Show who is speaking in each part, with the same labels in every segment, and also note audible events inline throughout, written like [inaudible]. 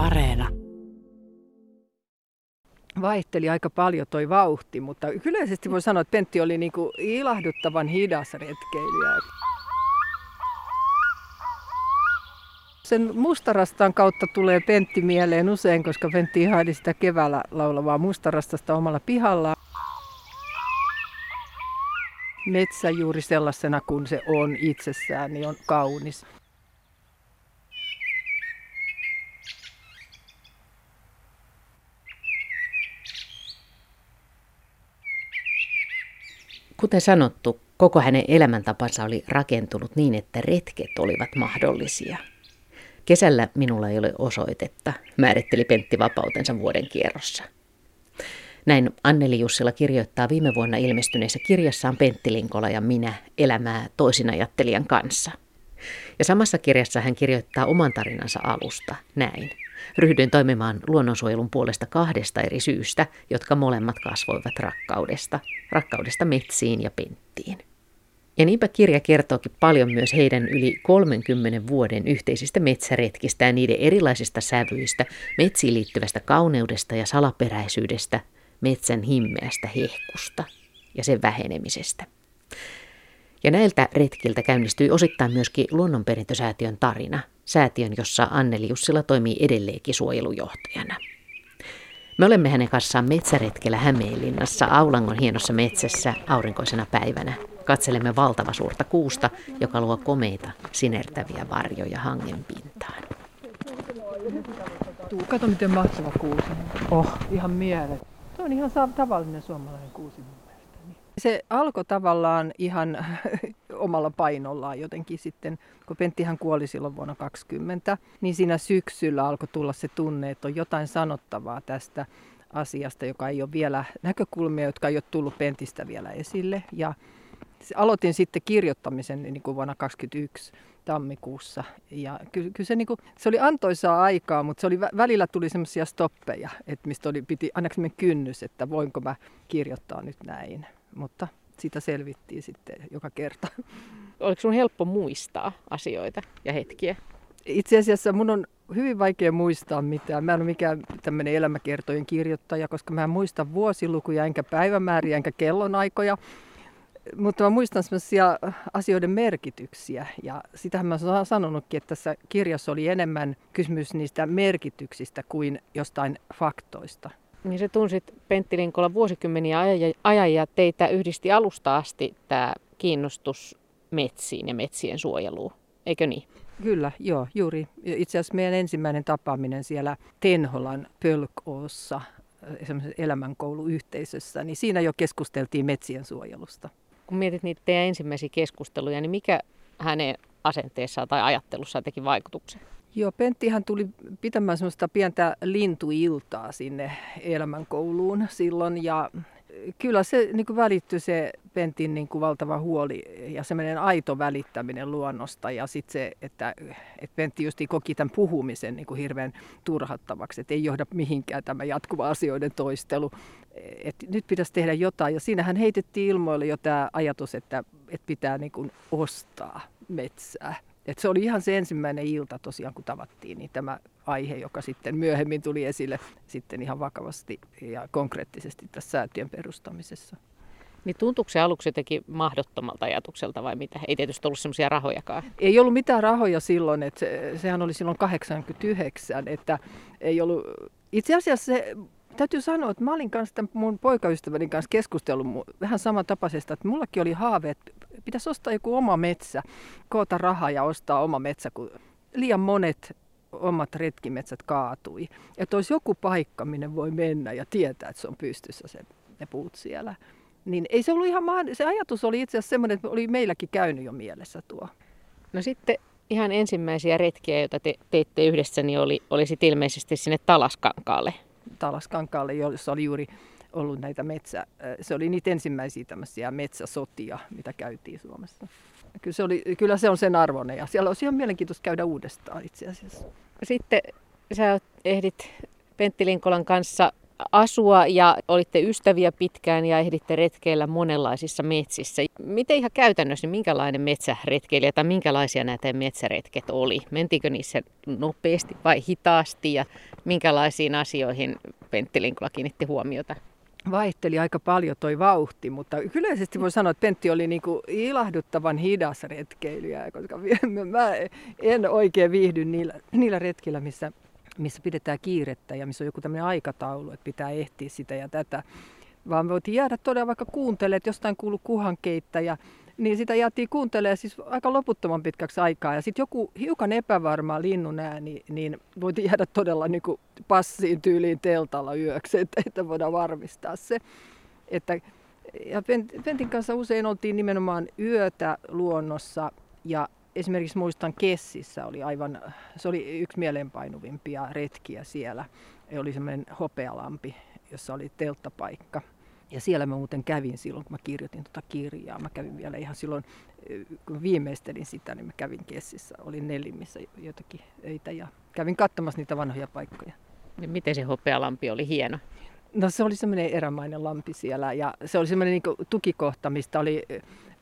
Speaker 1: Areena.
Speaker 2: Vaihteli aika paljon toi vauhti, mutta yleisesti voi sanoa, että Pentti oli niinku ilahduttavan hidas retkeilijä. Sen mustarastan kautta tulee Pentti mieleen usein, koska Pentti ihaili sitä keväällä laulavaa mustarastasta omalla pihallaan. Metsä juuri sellaisena kuin se on itsessään, niin on kaunis.
Speaker 3: Kuten sanottu, koko hänen elämäntapansa oli rakentunut niin, että retket olivat mahdollisia. Kesällä minulla ei ole osoitetta, määritteli Pentti vapautensa vuoden kierrossa. Näin Anneli Jussila kirjoittaa viime vuonna ilmestyneessä kirjassaan Pentti Linkola ja minä elämää toisinajattelijan kanssa. Ja samassa kirjassa hän kirjoittaa oman tarinansa alusta näin. Ryhdyin toimimaan luonnonsuojelun puolesta kahdesta eri syystä, jotka molemmat kasvoivat rakkaudesta. Rakkaudesta metsiin ja penttiin. Ja niinpä kirja kertookin paljon myös heidän yli 30 vuoden yhteisistä metsäretkistä ja niiden erilaisista sävyistä, metsiin liittyvästä kauneudesta ja salaperäisyydestä, metsän himmeästä hehkusta ja sen vähenemisestä. Ja näiltä retkiltä käynnistyi osittain myöskin Luonnonperintösäätiön tarina, säätiön, jossa Anneli Jussila toimii edelleenkin suojelujohtajana. Me olemme hänen kanssaan metsäretkellä Hämeenlinnassa Aulangon hienossa metsässä aurinkoisena päivänä. Katselemme valtava suurta kuusta, joka luo komeita, sinertäviä varjoja hangen pintaan.
Speaker 2: Tuu, kato miten mahtava kuusi. Oh, ihan mielet. Se on ihan tavallinen suomalainen kuusi se alkoi tavallaan ihan omalla painollaan jotenkin sitten, kun Penttihan kuoli silloin vuonna 20, niin siinä syksyllä alkoi tulla se tunne, että on jotain sanottavaa tästä asiasta, joka ei ole vielä näkökulmia, jotka ei ole tullut Pentistä vielä esille. Ja aloitin sitten kirjoittamisen niin kuin vuonna 2021 tammikuussa. Ja kyllä, kyllä se, niin kuin, se oli antoisaa aikaa, mutta se oli, välillä tuli semmoisia stoppeja, että mistä oli, piti aina kynnys, että voinko mä kirjoittaa nyt näin mutta sitä selvittiin sitten joka kerta.
Speaker 4: Oliko sun helppo muistaa asioita ja hetkiä?
Speaker 2: Itse asiassa mun on hyvin vaikea muistaa mitään. Mä en ole mikään tämmöinen elämäkertojen kirjoittaja, koska mä en muista vuosilukuja, enkä päivämääriä, enkä kellonaikoja. Mutta mä muistan sellaisia asioiden merkityksiä. Ja sitähän mä olen sanonutkin, että tässä kirjassa oli enemmän kysymys niistä merkityksistä kuin jostain faktoista.
Speaker 4: Niin se tunsit Pentti Linkola vuosikymmeniä ajan ja teitä yhdisti alusta asti tämä kiinnostus metsiin ja metsien suojeluun, eikö niin?
Speaker 2: Kyllä, joo, juuri. Itse asiassa meidän ensimmäinen tapaaminen siellä Tenholan Pölkoossa, elämänkouluyhteisössä, niin siinä jo keskusteltiin metsien suojelusta.
Speaker 4: Kun mietit niitä teidän ensimmäisiä keskusteluja, niin mikä hänen asenteessaan tai ajattelussaan teki vaikutuksen?
Speaker 2: Joo, Penttihan tuli pitämään semmoista pientä lintuiltaa sinne elämänkouluun silloin ja kyllä se niin kuin välittyi se Pentin niin kuin valtava huoli ja semmoinen aito välittäminen luonnosta ja sitten se, että, että Pentti just koki tämän puhumisen niin kuin hirveän turhattavaksi, että ei johda mihinkään tämä jatkuva asioiden toistelu, että nyt pitäisi tehdä jotain. Ja siinähän heitettiin ilmoille jo tämä ajatus, että, että pitää niin kuin ostaa metsää et se oli ihan se ensimmäinen ilta tosiaan, kun tavattiin, niin tämä aihe, joka sitten myöhemmin tuli esille sitten ihan vakavasti ja konkreettisesti tässä säätiön perustamisessa.
Speaker 4: Niin tuntuuko se aluksi jotenkin mahdottomalta ajatukselta vai mitä? Ei tietysti ollut semmoisia rahojakaan.
Speaker 2: Ei ollut mitään rahoja silloin, että se, sehän oli silloin 89, että ei ollut... Itse asiassa se täytyy sanoa, että mä olin kanssa tämän mun poikaystäväni kanssa keskustellut vähän samantapaisesta, että mullakin oli haave, että pitäisi ostaa joku oma metsä, koota rahaa ja ostaa oma metsä, kun liian monet omat retkimetsät kaatui. Että olisi joku paikka, minne voi mennä ja tietää, että se on pystyssä se, ne puut siellä. Niin ei se ollut ihan mahdollista. Se ajatus oli itse asiassa semmoinen, että oli meilläkin käynyt jo mielessä tuo.
Speaker 4: No sitten ihan ensimmäisiä retkiä, joita te teitte yhdessä, niin oli, oli sitten ilmeisesti sinne Talaskankaalle.
Speaker 2: Talaskankaalle, jossa oli juuri ollut näitä metsä, se oli niitä ensimmäisiä tämmöisiä metsäsotia, mitä käytiin Suomessa. Kyllä se, oli, kyllä se on sen arvoinen ja siellä olisi ihan mielenkiintoista käydä uudestaan itse asiassa.
Speaker 4: Sitten sä ehdit Pentti Linkolan kanssa asua ja olitte ystäviä pitkään ja ehditte retkeillä monenlaisissa metsissä. Miten ihan käytännössä, niin minkälainen metsäretkeilijä tai minkälaisia näitä metsäretket oli? Mentiinkö niissä nopeasti vai hitaasti ja minkälaisiin asioihin Pentti Linkola kiinnitti huomiota?
Speaker 2: vaihteli aika paljon toi vauhti, mutta yleisesti voi sanoa, että Pentti oli niinku ilahduttavan hidas retkeilijä, koska mä en oikein viihdy niillä, niillä retkillä, missä, missä pidetään kiirettä ja missä on joku tämmöinen aikataulu, että pitää ehtiä sitä ja tätä. Vaan me voitiin jäädä todella vaikka kuuntelemaan, että jostain kuuluu kuhankeittäjä, niin sitä jäätiin kuuntelemaan siis aika loputtoman pitkäksi aikaa. Ja sitten joku hiukan epävarma linnun ääni, niin voitiin jäädä todella niin kuin passiin tyyliin teltalla yöksi, että, että voidaan varmistaa se. Että, ja Pentin kanssa usein oltiin nimenomaan yötä luonnossa ja esimerkiksi muistan Kessissä oli aivan, se oli yksi mielenpainuvimpia retkiä siellä. Oli semmoinen hopealampi, jossa oli telttapaikka. Ja siellä mä muuten kävin silloin, kun mä kirjoitin tuota kirjaa. Mä kävin vielä ihan silloin, kun viimeistelin sitä, niin mä kävin Kessissä. Olin Nelimissä jotakin öitä ja kävin katsomassa niitä vanhoja paikkoja.
Speaker 4: Niin miten se hopealampi oli hieno?
Speaker 2: No se oli semmoinen erämainen lampi siellä ja se oli semmoinen niin tukikohta, mistä oli,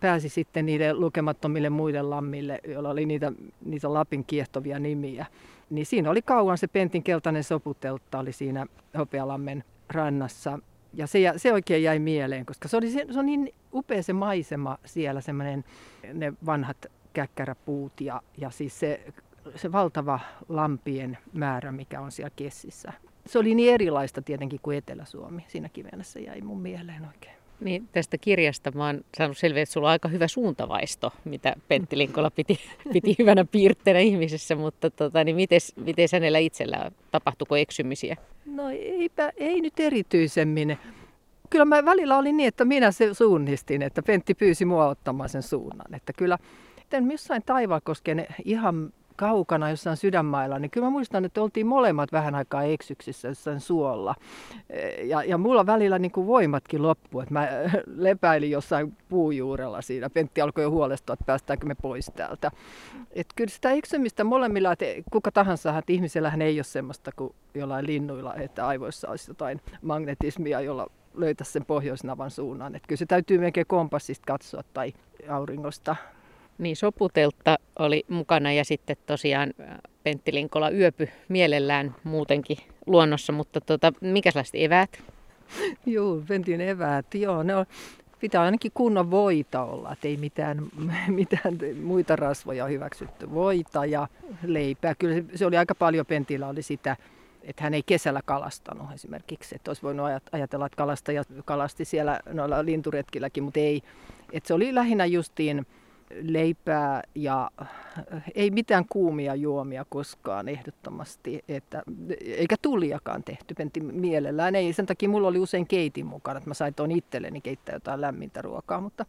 Speaker 2: pääsi sitten niiden lukemattomille muille lammille, joilla oli niitä, niitä Lapin kiehtovia nimiä. Niin siinä oli kauan se Pentin keltainen soputeltta oli siinä Hopealammen rannassa ja se, se oikein jäi mieleen, koska se, oli, se, se on niin upea se maisema siellä, semmoinen ne vanhat käkkäräpuut ja, ja siis se, se valtava lampien määrä, mikä on siellä Kessissä. Se oli niin erilaista tietenkin kuin Etelä-Suomi. Siinäkin mielessä jäi mun mieleen oikein.
Speaker 4: Niin, tästä kirjasta mä oon saanut selviä, että sulla on aika hyvä suuntavaisto, mitä Pentti Linkola piti, [laughs] piti hyvänä piirteenä ihmisessä, mutta tota, niin miten, miten hänellä itsellään, tapahtuiko eksymisiä?
Speaker 2: No eipä, ei nyt erityisemmin. Kyllä mä välillä olin niin, että minä se suunnistin, että Pentti pyysi mua ottamaan sen suunnan. Että kyllä jossain Taivalkosken ihan kaukana jossain sydänmailla, niin kyllä mä muistan, että oltiin molemmat vähän aikaa eksyksissä jossain suolla. Ja, ja mulla välillä niin kuin voimatkin loppu, että mä [laughs] lepäilin jossain puujuurella siinä. Pentti alkoi jo huolestua, että päästäänkö me pois täältä. Et kyllä sitä eksymistä molemmilla, että kuka tahansa, että ihmisellähän ei ole semmoista kuin jollain linnuilla, että aivoissa olisi jotain magnetismia, jolla löytäisi sen pohjoisnavan suunnan. Että kyllä se täytyy melkein kompassista katsoa tai auringosta.
Speaker 4: Niin, soputeltta oli mukana ja sitten tosiaan Pentti Linkola yöpy mielellään muutenkin luonnossa, mutta tota, mikäslaiset eväät? [laughs]
Speaker 2: Joo, Pentin eväät, joo, ne on, pitää ainakin kunnon voita olla, että ei mitään, [laughs] mitään muita rasvoja hyväksytty. Voita ja leipää. Kyllä se, se oli aika paljon Pentillä oli sitä, että hän ei kesällä kalastanut esimerkiksi. Että olisi voinut ajatella, että kalastaja kalasti siellä noilla linturetkilläkin, mutta ei. Että se oli lähinnä justiin leipää ja äh, ei mitään kuumia juomia koskaan ehdottomasti, että, eikä tuliakaan tehty Pentti mielellään. Ei, sen takia mulla oli usein keitin mukana, että mä sain tuon itselleni keittää jotain lämmintä ruokaa, mutta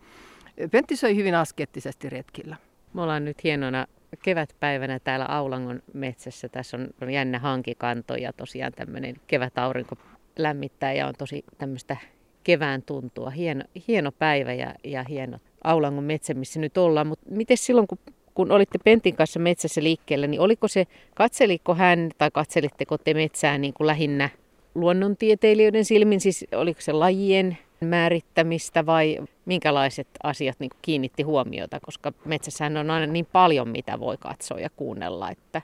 Speaker 2: Pentti söi hyvin askettisesti retkillä.
Speaker 4: Me ollaan nyt hienona kevätpäivänä täällä Aulangon metsässä. Tässä on, on jännä hankikanto ja tosiaan tämmöinen kevätaurinko lämmittää ja on tosi tämmöistä kevään tuntua. Hieno, hieno päivä ja, ja hieno Aulangon metsä, missä nyt ollaan. Mutta miten silloin, kun, kun olitte Pentin kanssa metsässä liikkeellä, niin oliko se, katseliko hän tai katselitteko te metsää niin kuin lähinnä luonnontieteilijöiden silmin, siis oliko se lajien määrittämistä vai minkälaiset asiat niin kiinnitti huomiota, koska metsässähän on aina niin paljon, mitä voi katsoa ja kuunnella, että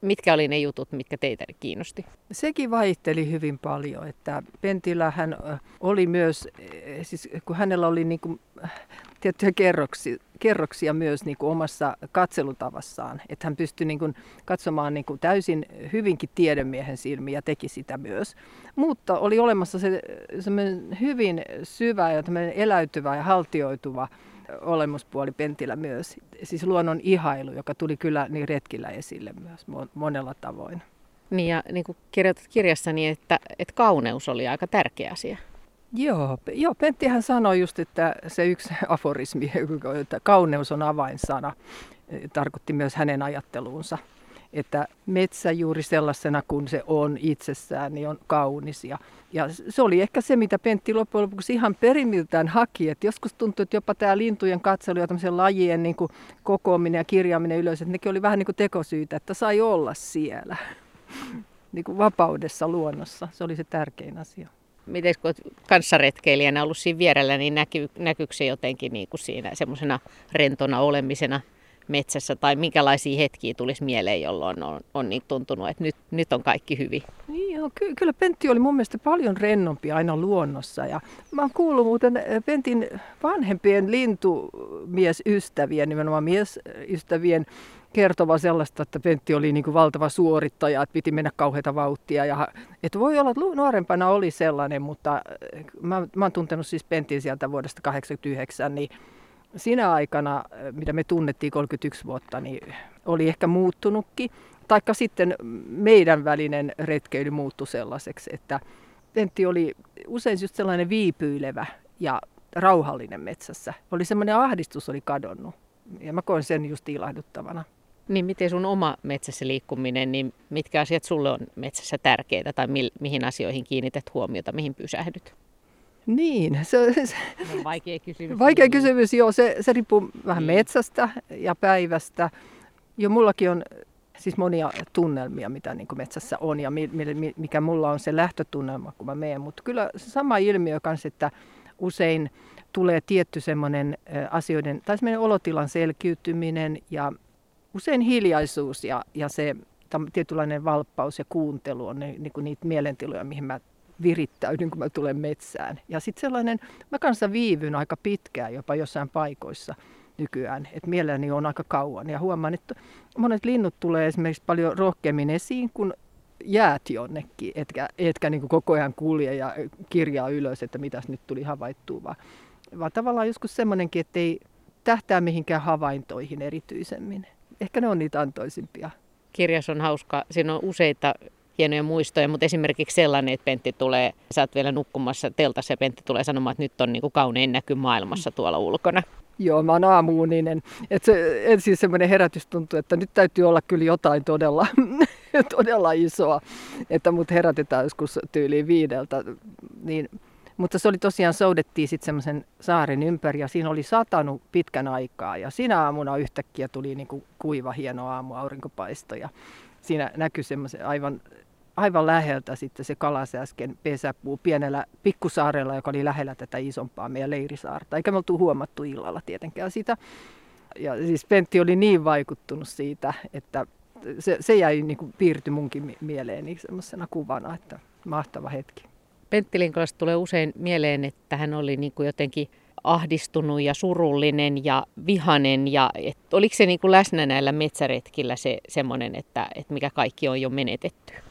Speaker 4: mitkä oli ne jutut, mitkä teitä kiinnosti?
Speaker 2: Sekin vaihteli hyvin paljon, että Pentillähän oli myös, siis kun hänellä oli niin kuin tiettyjä kerroksia, kerroksia myös niin kuin omassa katselutavassaan. Että hän pystyi niin kuin katsomaan niin kuin täysin hyvinkin tiedemiehen silmiä ja teki sitä myös. Mutta oli olemassa se hyvin syvä ja eläytyvä ja haltioituva olemuspuoli Pentillä myös. Siis luonnon ihailu, joka tuli kyllä niin retkillä esille myös monella tavoin.
Speaker 4: Niin ja niin kuin kirjoitat kirjassani, että, että kauneus oli aika tärkeä asia.
Speaker 2: Joo, joo, Penttihän sanoi just, että se yksi [laughs] aforismi, että kauneus on avainsana, tarkoitti myös hänen ajatteluunsa. Että metsä juuri sellaisena kuin se on itsessään, niin on kaunis. Ja, ja se oli ehkä se, mitä Pentti loppujen lopuksi ihan perimiltään haki. Että joskus tuntui, että jopa tämä lintujen katselu ja lajien niin kuin kokoaminen ja kirjaaminen ylös, että nekin oli vähän niin kuin tekosyitä, että sai olla siellä [laughs] niin kuin vapaudessa luonnossa. Se oli se tärkein asia
Speaker 4: miten kun kanssaretkeilijänä ollut siinä vierellä, niin näky, näkyykö se jotenkin niin kuin siinä semmoisena rentona olemisena metsässä tai minkälaisia hetkiä tulisi mieleen, jolloin on, on niin tuntunut, että nyt, nyt on kaikki hyvin?
Speaker 2: Niin joo, ky- kyllä Pentti oli mun mielestä paljon rennompi aina luonnossa. Ja mä oon kuullut muuten Pentin vanhempien lintumiesystävien, nimenomaan miesystävien kertova sellaista, että Pentti oli niin kuin valtava suorittaja, että piti mennä kauheita vauhtia. Ja, että voi olla, että nuorempana oli sellainen, mutta mä, mä oon tuntenut siis Pentin sieltä vuodesta 89, niin siinä aikana, mitä me tunnettiin 31 vuotta, niin oli ehkä muuttunutkin. Taikka sitten meidän välinen retkeily muuttui sellaiseksi, että Pentti oli usein just sellainen viipyilevä ja rauhallinen metsässä. Oli semmoinen ahdistus oli kadonnut. Ja mä koen sen just ilahduttavana.
Speaker 4: Niin miten sun oma metsässä liikkuminen, niin mitkä asiat sulle on metsässä tärkeitä tai mi- mihin asioihin kiinnität huomiota, mihin pysähdyt?
Speaker 2: Niin, se, se,
Speaker 4: on vaikea kysymys.
Speaker 2: Vaikea kysymys, joo. Se, se riippuu vähän niin. metsästä ja päivästä. Jo mullakin on siis monia tunnelmia, mitä niin kuin metsässä on ja mi, mi, mikä mulla on se lähtötunnelma, kun mä menen. Mutta kyllä se sama ilmiö kanssa, että usein tulee tietty semmoinen asioiden, tai semmoinen olotilan selkiytyminen ja usein hiljaisuus ja, ja se tietynlainen valppaus ja kuuntelu on ne, niin kuin niitä mielentiloja, mihin mä virittäydyn, kun mä tulen metsään. Ja sitten sellainen, mä kanssa viivyn aika pitkään jopa jossain paikoissa nykyään, että mielelläni on aika kauan. Ja huomaan, että monet linnut tulee esimerkiksi paljon rohkeammin esiin, kun jäät jonnekin, etkä, etkä niin koko ajan kulje ja kirjaa ylös, että mitäs nyt tuli havaittua, vaan, vaan tavallaan joskus semmoinenkin, että ei tähtää mihinkään havaintoihin erityisemmin. Ehkä ne on niitä antoisimpia.
Speaker 4: Kirjas on hauska. Siinä on useita hienoja muistoja, mutta esimerkiksi sellainen, että Pentti tulee, sä oot vielä nukkumassa teltassa ja Pentti tulee sanomaan, että nyt on niin kuin kaunein näky maailmassa tuolla ulkona.
Speaker 2: Joo, mä oon aamuuninen. Et se, ensin semmoinen herätys tuntuu, että nyt täytyy olla kyllä jotain todella, [laughs] todella isoa, että mut herätetään joskus tyyliin viideltä. Niin, mutta se oli tosiaan, soudettiin sitten semmoisen saaren ympäri ja siinä oli satanut pitkän aikaa ja siinä aamuna yhtäkkiä tuli niin kuin kuiva hieno aamu aurinkopaisto ja siinä näkyi semmoisen aivan aivan läheltä sitten se kalasääsken pesäpuu pienellä pikkusaarella, joka oli lähellä tätä isompaa meidän leirisaarta. Eikä me oltu huomattu illalla tietenkään sitä. Ja siis Pentti oli niin vaikuttunut siitä, että se, se jäi niin kuin piirty munkin mieleeni semmoisena kuvana, että mahtava hetki.
Speaker 4: Pentti Linkolasta tulee usein mieleen, että hän oli niin kuin jotenkin ahdistunut ja surullinen ja vihanen. Ja et, oliko se niin kuin läsnä näillä metsäretkillä se semmoinen, että, että mikä kaikki on jo menetetty?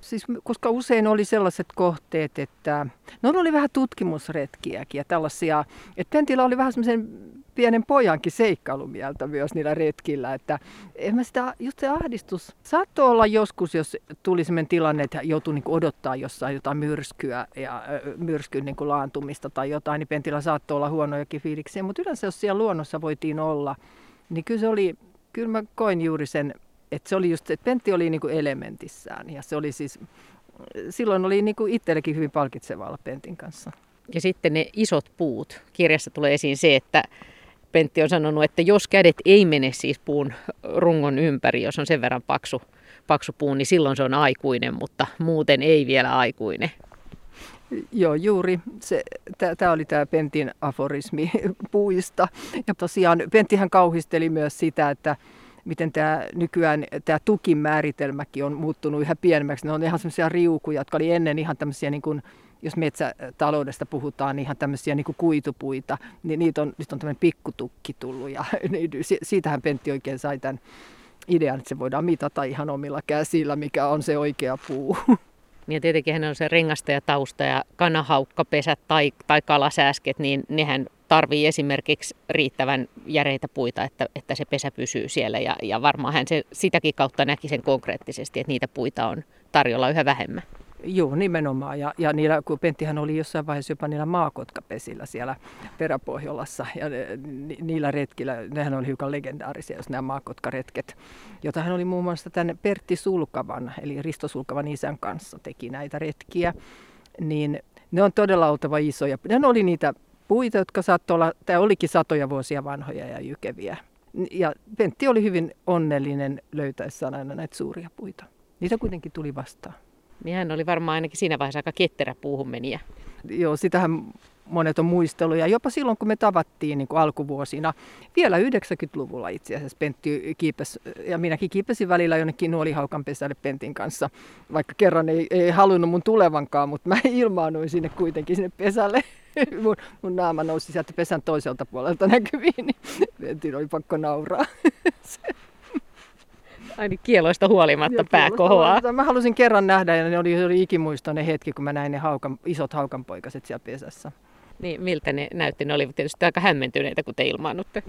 Speaker 2: Siis, koska usein oli sellaiset kohteet, että no oli vähän tutkimusretkiäkin ja tällaisia, että Pentillä oli vähän semmoisen pienen pojankin seikkailumieltä myös niillä retkillä, että en mä sitä, just se ahdistus saattoi olla joskus, jos tuli sellainen tilanne, että joutui niin odottaa jossain jotain myrskyä ja myrskyn niin laantumista tai jotain, niin Pentillä saattoi olla huonojakin fiiliksiä, mutta yleensä jos siellä luonnossa voitiin olla, niin kyllä se oli, kyllä mä koin juuri sen et se oli just, että Pentti oli niinku elementissään ja se oli siis, silloin oli niinku itsellekin hyvin palkitsevaa olla Pentin kanssa.
Speaker 4: Ja sitten ne isot puut. Kirjassa tulee esiin se, että Pentti on sanonut, että jos kädet ei mene siis puun rungon ympäri, jos on sen verran paksu, paksu puu, niin silloin se on aikuinen, mutta muuten ei vielä aikuinen.
Speaker 2: Joo, juuri. Tämä oli tämä Pentin aforismi [laughs] puista. Ja tosiaan Penttihän kauhisteli myös sitä, että miten tämä nykyään tämä tukin määritelmäkin on muuttunut yhä pienemmäksi. Ne on ihan semmoisia riukuja, jotka oli ennen ihan tämmöisiä, niin kuin, jos metsätaloudesta puhutaan, niin ihan tämmöisiä niin kuitupuita. Niin niitä on, nyt on tämmöinen pikkutukki tullut ja [laughs] niin siitähän Pentti oikein sai tämän idean, että se voidaan mitata ihan omilla käsillä, mikä on se oikea puu.
Speaker 4: Ja tietenkin hän on se rengasta ja tausta ja kanahaukkapesät tai, tai kalasääsket, niin nehän tarvii esimerkiksi riittävän järeitä puita, että, että se pesä pysyy siellä. Ja, ja varmaan hän se, sitäkin kautta näki sen konkreettisesti, että niitä puita on tarjolla yhä vähemmän.
Speaker 2: Joo, nimenomaan. Ja, ja niillä, kun Penttihän oli jossain vaiheessa jopa niillä maakotkapesillä siellä Peräpohjolassa. Ja ni, niillä retkillä, nehän oli hiukan legendaarisia, jos nämä maakotkaretket, jota hän oli muun muassa tänne Pertti Sulkavan, eli Risto Sulkavan isän kanssa teki näitä retkiä. Niin ne on todella oltava isoja. Ne oli niitä puita, jotka saattoi olla, tämä olikin satoja vuosia vanhoja ja jykeviä. Ja Pentti oli hyvin onnellinen löytäessään aina näitä suuria puita. Niitä kuitenkin tuli vastaan.
Speaker 4: Niin hän oli varmaan ainakin siinä vaiheessa aika ketterä puuhun meniä.
Speaker 2: Joo, sitähän monet on muistellut. Ja jopa silloin, kun me tavattiin niin kuin alkuvuosina, vielä 90-luvulla itse asiassa Pentti kiipesi, ja minäkin kiipesin välillä jonnekin nuolihaukan pesälle Pentin kanssa, vaikka kerran ei, ei halunnut mun tulevankaan, mutta mä ilmaannuin sinne kuitenkin sinne pesälle. [laughs] mun, mun naama nousi sieltä pesän toiselta puolelta näkyviin, niin Pentin oli pakko nauraa. [laughs]
Speaker 4: Aina kieloista huolimatta pää kohoaa.
Speaker 2: Mä halusin kerran nähdä ja ne oli, oli ikimuistoinen hetki, kun mä näin ne haukan, isot haukanpoikaset siellä pesässä.
Speaker 4: Niin, miltä ne näytti? Ne olivat tietysti aika hämmentyneitä, kun te ilmaannutte.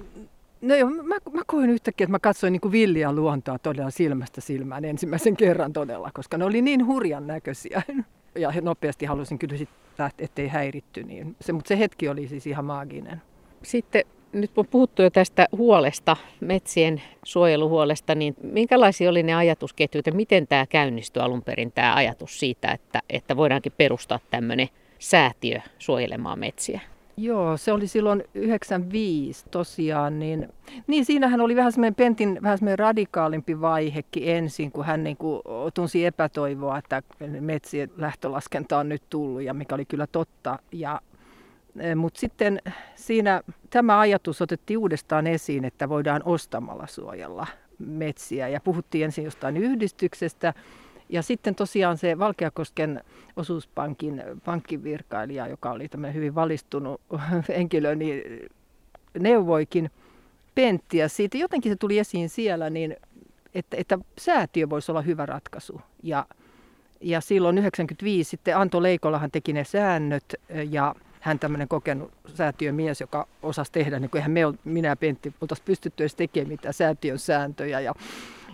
Speaker 2: No joo, mä, mä koin yhtäkkiä, että mä katsoin niin kuin villiä luontoa todella silmästä silmään ensimmäisen kerran todella, koska ne oli niin hurjan näköisiä. [laughs] Ja nopeasti halusin kyllä sitten ettei häiritty. Niin se, mutta se hetki oli siis ihan maaginen.
Speaker 4: Sitten nyt on puhuttu jo tästä huolesta, metsien suojeluhuolesta, niin minkälaisia oli ne ajatusketjut ja miten tämä käynnistyi alun perin tämä ajatus siitä, että, että voidaankin perustaa tämmöinen säätiö suojelemaan metsiä?
Speaker 2: Joo, se oli silloin 95 tosiaan, niin, niin siinähän oli vähän semmoinen Pentin vähän semmoinen radikaalimpi vaihekin ensin, kun hän niin kuin tunsi epätoivoa, että metsien lähtölaskenta on nyt tullut ja mikä oli kyllä totta. Ja Eh, Mutta sitten siinä tämä ajatus otettiin uudestaan esiin, että voidaan ostamalla suojella metsiä. Ja puhuttiin ensin jostain yhdistyksestä. Ja sitten tosiaan se Valkeakosken osuuspankin pankkivirkailija, joka oli tämmöinen hyvin valistunut [laughs] henkilö, niin neuvoikin Penttiä siitä. Jotenkin se tuli esiin siellä, niin että, että säätiö voisi olla hyvä ratkaisu. Ja, ja silloin 95 sitten Anto Leikolahan teki ne säännöt ja hän tämmöinen kokenut säätiömies, joka osasi tehdä, niin kuin me, minä ja Pentti oltaisiin pystytty edes tekemään mitään säätiön sääntöjä. Ja,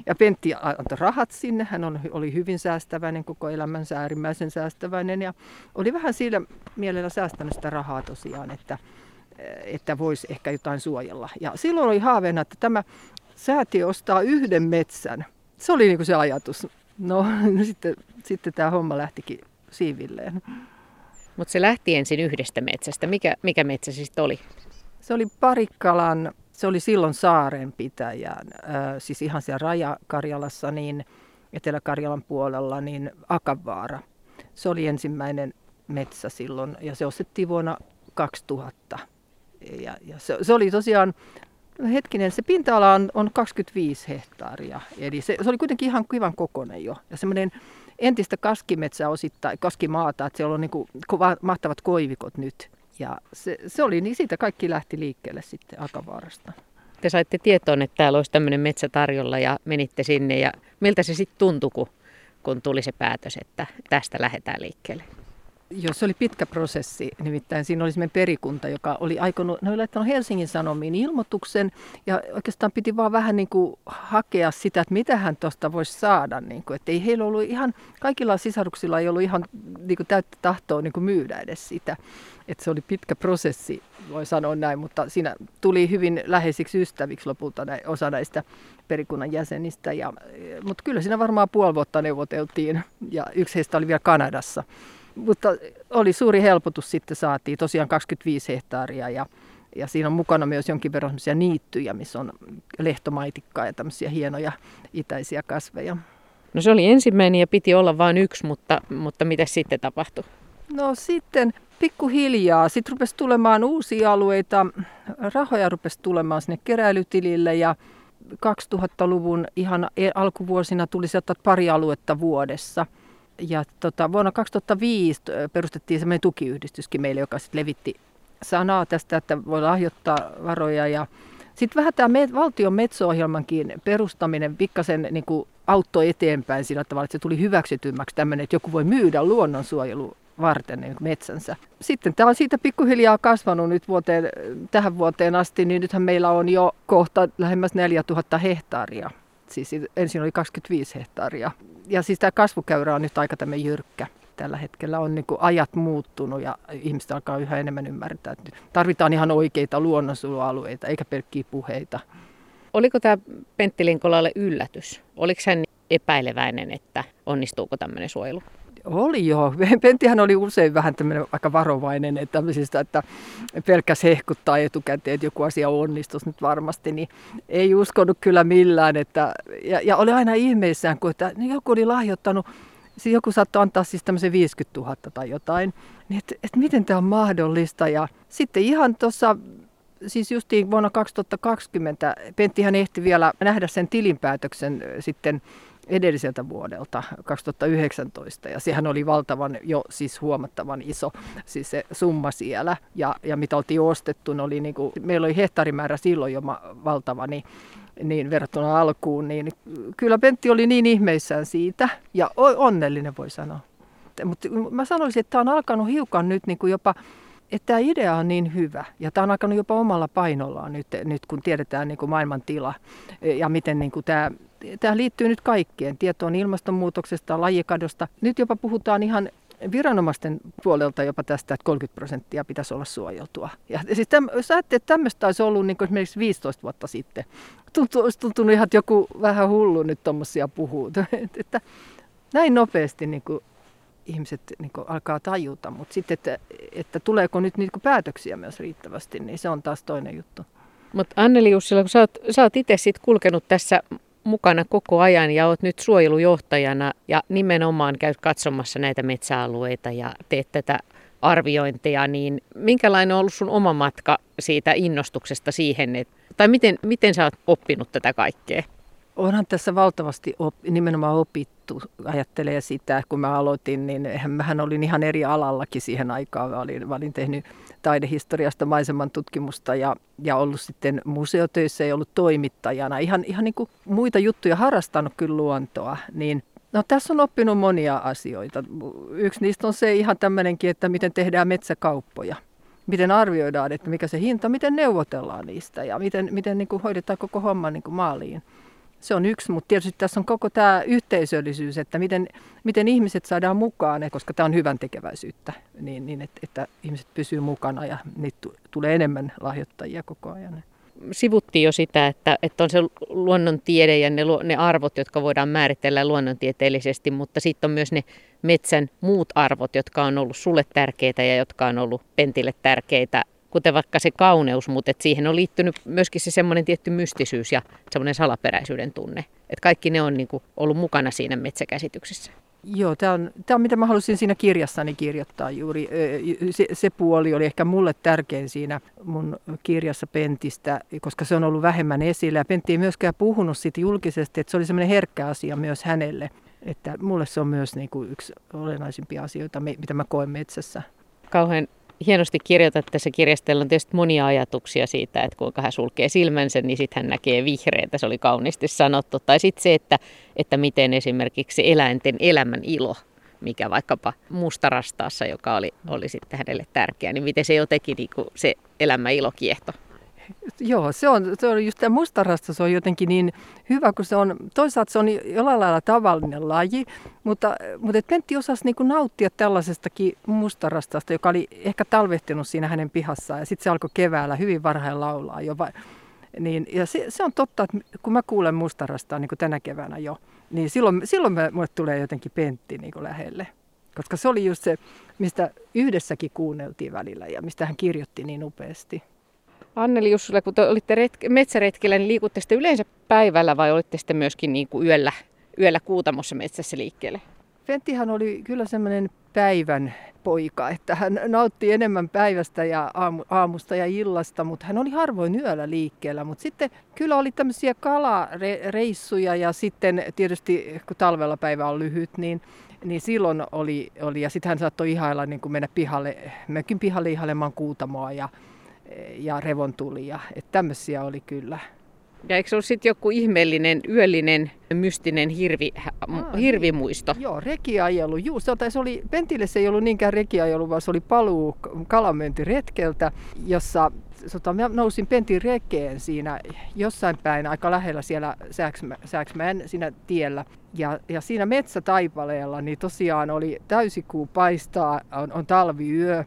Speaker 2: ja Pentti antoi rahat sinne, hän on, oli hyvin säästäväinen koko elämänsä, äärimmäisen säästäväinen ja oli vähän siinä mielellä säästänyt sitä rahaa tosiaan, että, että voisi ehkä jotain suojella. Ja silloin oli haaveena, että tämä säätiö ostaa yhden metsän. Se oli niin kuin se ajatus. No [laughs] sitten, sitten tämä homma lähtikin siivilleen.
Speaker 4: Mutta se lähti ensin yhdestä metsästä. Mikä, mikä metsä sitten oli?
Speaker 2: Se oli Parikkalan, se oli silloin saarenpitäjä, äh, siis ihan siellä Raja-Karjalassa, niin Etelä-Karjalan puolella, niin Akavaara. Se oli ensimmäinen metsä silloin ja se ostettiin vuonna 2000. Ja, ja se, se oli tosiaan, hetkinen, se pinta-ala on, on 25 hehtaaria, eli se, se oli kuitenkin ihan kivan kokonen jo. Ja semmoinen entistä kaskimetsää osittain, kaskimaata, että siellä on niin kuin mahtavat koivikot nyt. Ja se, se oli, niin siitä kaikki lähti liikkeelle sitten Akavaarasta.
Speaker 4: Te saitte tietoon, että täällä olisi tämmöinen metsä tarjolla ja menitte sinne ja miltä se sitten tuntui, kun, kun tuli se päätös, että tästä lähdetään liikkeelle?
Speaker 2: Joo, se oli pitkä prosessi. Nimittäin siinä oli semmoinen perikunta, joka oli aikonut, ne oli laittanut Helsingin Sanomiin ilmoituksen ja oikeastaan piti vaan vähän niin kuin hakea sitä, että mitä hän tuosta voisi saada. Niin kuin, että ei heillä ollut ihan, kaikilla sisaruksilla ei ollut ihan niin kuin täyttä tahtoa niin kuin myydä edes sitä. Että se oli pitkä prosessi, voi sanoa näin, mutta siinä tuli hyvin läheisiksi ystäviksi lopulta näin, osa näistä perikunnan jäsenistä. Ja, mutta kyllä siinä varmaan puoli vuotta neuvoteltiin ja yksi heistä oli vielä Kanadassa mutta oli suuri helpotus sitten saatiin, tosiaan 25 hehtaaria ja, ja siinä on mukana myös jonkin verran niittyjä, missä on lehtomaitikkaa ja tämmöisiä hienoja itäisiä kasveja.
Speaker 4: No se oli ensimmäinen ja piti olla vain yksi, mutta, mutta mitä sitten tapahtui?
Speaker 2: No sitten pikkuhiljaa. Sitten rupesi tulemaan uusia alueita. Rahoja rupesi tulemaan sinne keräilytilille ja 2000-luvun ihan e- alkuvuosina tuli sieltä pari aluetta vuodessa – ja tota, vuonna 2005 perustettiin semmoinen tukiyhdistyskin meille, joka sitten levitti sanaa tästä, että voi lahjoittaa varoja. Ja sitten vähän tämä valtion metso-ohjelmankin perustaminen pikkasen niin kuin auttoi eteenpäin sillä tavalla, että se tuli hyväksytymmäksi tämmöinen, että joku voi myydä luonnonsuojelu varten niin metsänsä. Sitten tämä on siitä pikkuhiljaa kasvanut nyt vuoteen, tähän vuoteen asti, niin nythän meillä on jo kohta lähemmäs 4000 hehtaaria Siis ensin oli 25 hehtaaria. Ja siis tämä kasvukäyrä on nyt aika tämmöinen jyrkkä. Tällä hetkellä on niin ajat muuttunut ja ihmiset alkaa yhä enemmän ymmärtää, että tarvitaan ihan oikeita luonnonsuojelualueita eikä pelkkiä puheita.
Speaker 4: Oliko tämä Pentti Linkolalle yllätys? Oliko hän epäileväinen, että onnistuuko tämmöinen suojelu?
Speaker 2: Oli joo. [laughs] Penttihän oli usein vähän tämmöinen aika varovainen, että, että pelkäs hehkuttaa etukäteen, että joku asia onnistuisi nyt varmasti, niin ei uskonut kyllä millään. Että, ja, ja oli aina ihmeissään, kun että, niin joku oli lahjoittanut Siis joku saattoi antaa siis tämmöisen 50 000 tai jotain. Niin että et miten tämä on mahdollista. Ja sitten ihan tuossa siis justiin vuonna 2020 Penttihän ehti vielä nähdä sen tilinpäätöksen sitten edelliseltä vuodelta 2019 ja sehän oli valtavan jo siis huomattavan iso siis se summa siellä ja, ja mitä oltiin ostettu, oli niin kuin, meillä oli hehtaarimäärä silloin jo valtava, niin, niin verrattuna alkuun, niin kyllä Pentti oli niin ihmeissään siitä ja onnellinen voi sanoa. Mutta mä sanoisin, että tämä on alkanut hiukan nyt niin kuin jopa että tämä idea on niin hyvä ja tämä on alkanut jopa omalla painollaan nyt, nyt kun tiedetään niin kuin maailman tila ja miten niin kuin tämä, tämä liittyy nyt kaikkeen, tietoon ilmastonmuutoksesta, lajikadosta. Nyt jopa puhutaan ihan viranomaisten puolelta jopa tästä, että 30 prosenttia pitäisi olla suojeltua. Ja siis täm, jos ajattelee, että tämmöistä olisi ollut niin esimerkiksi 15 vuotta sitten, tuntuu, olisi tuntunut ihan, että joku vähän hullu nyt tuommoisia puhuu. [laughs] että näin nopeasti niin kuin ihmiset niin kuin, alkaa tajuta, mutta sitten, että, että tuleeko nyt niin kuin, päätöksiä myös riittävästi, niin se on taas toinen juttu.
Speaker 4: Mutta Anneli Jussila, kun sä oot, oot itse sit kulkenut tässä mukana koko ajan ja oot nyt suojelujohtajana ja nimenomaan käyt katsomassa näitä metsäalueita ja teet tätä arviointeja, niin minkälainen on ollut sun oma matka siitä innostuksesta siihen, että, tai miten, miten sä oot oppinut tätä kaikkea?
Speaker 2: Onhan tässä valtavasti op, nimenomaan opittu, ajattelee sitä, kun mä aloitin, niin mähän olin ihan eri alallakin siihen aikaan. Mä olin, mä olin tehnyt taidehistoriasta maiseman tutkimusta ja, ja ollut sitten museotöissä ja ollut toimittajana. Ihan, ihan niin kuin muita juttuja harrastanut kyllä luontoa, niin No tässä on oppinut monia asioita. Yksi niistä on se ihan tämmöinenkin, että miten tehdään metsäkauppoja. Miten arvioidaan, että mikä se hinta, miten neuvotellaan niistä ja miten, miten niin kuin hoidetaan koko homma niin kuin maaliin. Se on yksi, mutta tietysti tässä on koko tämä yhteisöllisyys, että miten, miten ihmiset saadaan mukaan, koska tämä on hyvän tekeväisyyttä, niin, niin että, että ihmiset pysyvät mukana ja niitä tulee enemmän lahjoittajia koko ajan.
Speaker 4: Sivuttiin jo sitä, että, että on se luonnontiede ja ne, ne arvot, jotka voidaan määritellä luonnontieteellisesti, mutta sitten on myös ne metsän muut arvot, jotka on ollut sulle tärkeitä ja jotka on ollut Pentille tärkeitä kuten vaikka se kauneus, mutta et siihen on liittynyt myöskin se semmoinen tietty mystisyys ja semmoinen salaperäisyyden tunne. Että kaikki ne on niin kuin ollut mukana siinä metsäkäsityksessä.
Speaker 2: Joo, tämä on, tämä on mitä mä halusin siinä kirjassani kirjoittaa juuri. Se, se puoli oli ehkä mulle tärkein siinä mun kirjassa Pentistä, koska se on ollut vähemmän esillä. Ja Pentti ei myöskään puhunut siitä julkisesti, että se oli semmoinen herkkä asia myös hänelle. Että mulle se on myös niin kuin yksi olennaisimpia asioita, mitä mä koen metsässä.
Speaker 4: Kauhean hienosti kirjoitat tässä kirjastella on tietysti monia ajatuksia siitä, että kuinka hän sulkee silmänsä, niin sitten hän näkee vihreitä, se oli kauniisti sanottu. Tai sitten se, että, että miten esimerkiksi eläinten elämän ilo, mikä vaikkapa mustarastaassa, joka oli, oli sitten hänelle tärkeä, niin miten se jotenkin niin kuin se elämän ilo kiehto.
Speaker 2: Joo, se on, se on just tämä mustarasta, se on jotenkin niin hyvä, kun se on, toisaalta se on jollain lailla tavallinen laji, mutta, mutta Pentti osasi niin kuin nauttia tällaisestakin mustarastasta, joka oli ehkä talvehtinut siinä hänen pihassaan ja sitten se alkoi keväällä hyvin varhain laulaa jo. Niin, ja se, se, on totta, että kun mä kuulen mustarastaa niin kuin tänä keväänä jo, niin silloin, silloin me, mulle tulee jotenkin Pentti niin kuin lähelle. Koska se oli just se, mistä yhdessäkin kuunneltiin välillä ja mistä hän kirjoitti niin upeasti.
Speaker 4: Anneli Jussula, kun te olitte retke, metsäretkellä, niin liikutte sitten yleensä päivällä vai olitte sitten myöskin niin kuin yöllä, yöllä kuutamossa metsässä liikkeelle?
Speaker 2: Fenttihan oli kyllä semmoinen päivän poika, että hän nautti enemmän päivästä ja aamu, aamusta ja illasta, mutta hän oli harvoin yöllä liikkeellä. Mutta sitten kyllä oli tämmöisiä kalareissuja ja sitten tietysti kun talvella päivä on lyhyt, niin, niin silloin oli, oli ja sitten hän saattoi ihailla niin kuin mennä pihalle, mökin pihalle ihailemaan kuutamoa ja ja revontulia. Että tämmöisiä oli kyllä.
Speaker 4: Ja eikö se ollut sitten joku ihmeellinen, yöllinen, mystinen hirvi, Aa, hirvimuisto?
Speaker 2: Niin, joo, rekiajelu. Juu, se, se oli, Pentille se ei ollut niinkään rekiajelu, vaan se oli paluu kalamyyntiretkeltä, jossa sota, mä nousin Pentin rekeen siinä jossain päin aika lähellä siellä Sääksmä, Sääksmäen siinä tiellä. Ja, ja siinä metsätaipaleella niin tosiaan oli täysikuu paistaa, on, on talviyö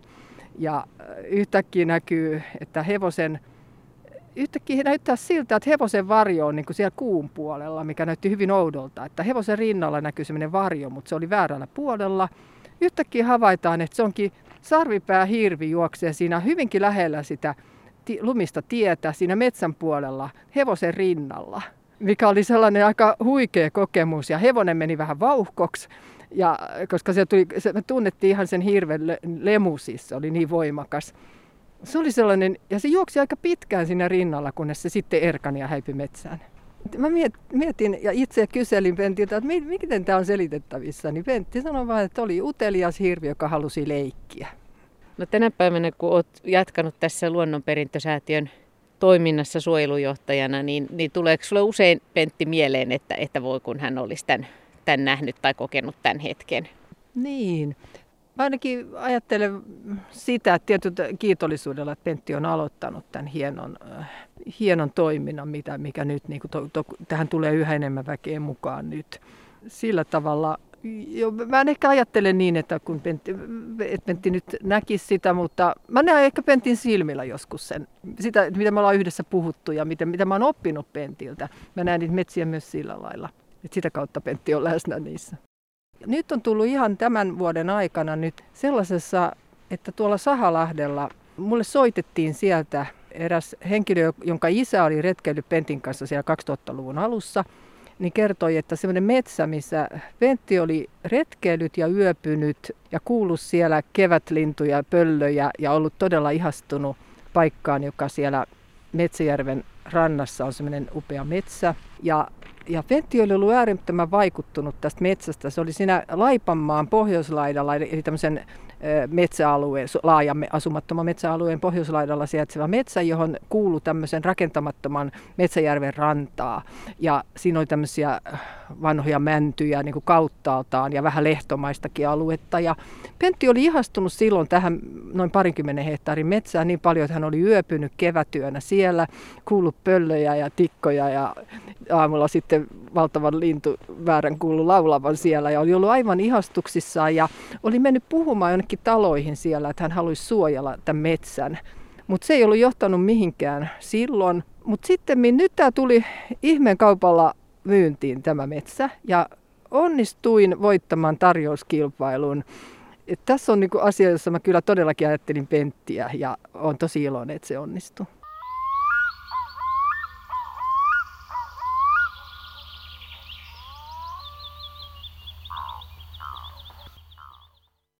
Speaker 2: ja äh, yhtäkkiä näkyy, että hevosen, yhtäkkiä näyttää siltä, että hevosen varjo on niin kuin siellä kuun puolella, mikä näytti hyvin oudolta. Että hevosen rinnalla näkyy sellainen varjo, mutta se oli väärällä puolella. Yhtäkkiä havaitaan, että se onkin sarvipää hirvi juoksee siinä hyvinkin lähellä sitä lumista tietä siinä metsän puolella hevosen rinnalla, mikä oli sellainen aika huikea kokemus. Ja hevonen meni vähän vauhkoksi Ja, koska se tuli, se, me tunnettiin ihan sen hirven le, lemu siis, se oli niin voimakas. Se oli sellainen, ja se juoksi aika pitkään siinä rinnalla, kunnes se sitten erkani ja häipyi metsään. Mä mietin ja itse kyselin Pentiltä, että miten tämä on selitettävissä, niin Pentti sanoi vain, että oli utelias hirvi, joka halusi leikkiä.
Speaker 4: No tänä päivänä, kun olet jatkanut tässä luonnonperintösäätiön toiminnassa suojelujohtajana, niin, niin tuleeko sinulle usein Pentti mieleen, että, että voi kun hän olisi tämän, tämän nähnyt tai kokenut tämän hetken?
Speaker 2: Niin. Mä ainakin ajattelen sitä että tietyllä kiitollisuudella, että Pentti on aloittanut tämän hienon, äh, hienon toiminnan, mitä, mikä nyt, niin kuin to, to, tähän tulee yhä enemmän väkeä mukaan nyt. Sillä tavalla jo, mä en ehkä ajattele niin, että kun Pentti, että Pentti nyt näkisi sitä, mutta mä näen ehkä Pentin silmillä joskus sen, sitä, mitä me ollaan yhdessä puhuttu ja mitä, mitä mä oon oppinut Pentiltä. Mä näen niitä metsiä myös sillä lailla, että sitä kautta Pentti on läsnä niissä. Nyt on tullut ihan tämän vuoden aikana nyt sellaisessa, että tuolla Sahalahdella mulle soitettiin sieltä eräs henkilö, jonka isä oli retkeillyt Pentin kanssa siellä 2000-luvun alussa – niin kertoi, että semmoinen metsä, missä Pentti oli retkeillyt ja yöpynyt ja kuullut siellä kevätlintuja, pöllöjä ja ollut todella ihastunut paikkaan, joka siellä Metsäjärven rannassa on semmoinen upea metsä. Ja, ja Pentti oli ollut äärettömän vaikuttunut tästä metsästä. Se oli siinä Laipanmaan pohjoislaidalla, eli tämmöisen metsäalueen, laajan asumattoman metsäalueen pohjoislaidalla sijaitseva metsä, johon kuului tämmöisen rakentamattoman metsäjärven rantaa. Ja siinä oli tämmöisiä vanhoja mäntyjä niin kuin kauttaaltaan ja vähän lehtomaistakin aluetta. Ja Pentti oli ihastunut silloin tähän noin parinkymmenen hehtaarin metsään niin paljon, että hän oli yöpynyt kevätyönä siellä, kuullut pöllöjä ja tikkoja ja aamulla sitten valtavan lintuväärän kuulu laulavan siellä ja oli ollut aivan ihastuksissaan ja oli mennyt puhumaan jonnekin taloihin siellä, että hän haluaisi suojella tämän metsän. Mutta se ei ollut johtanut mihinkään silloin. Mutta sitten nyt tämä tuli ihmeen kaupalla myyntiin tämä metsä ja onnistuin voittamaan tarjouskilpailun. Et tässä on niinku asia, jossa mä kyllä todellakin ajattelin Penttiä ja on tosi iloinen, että se onnistui.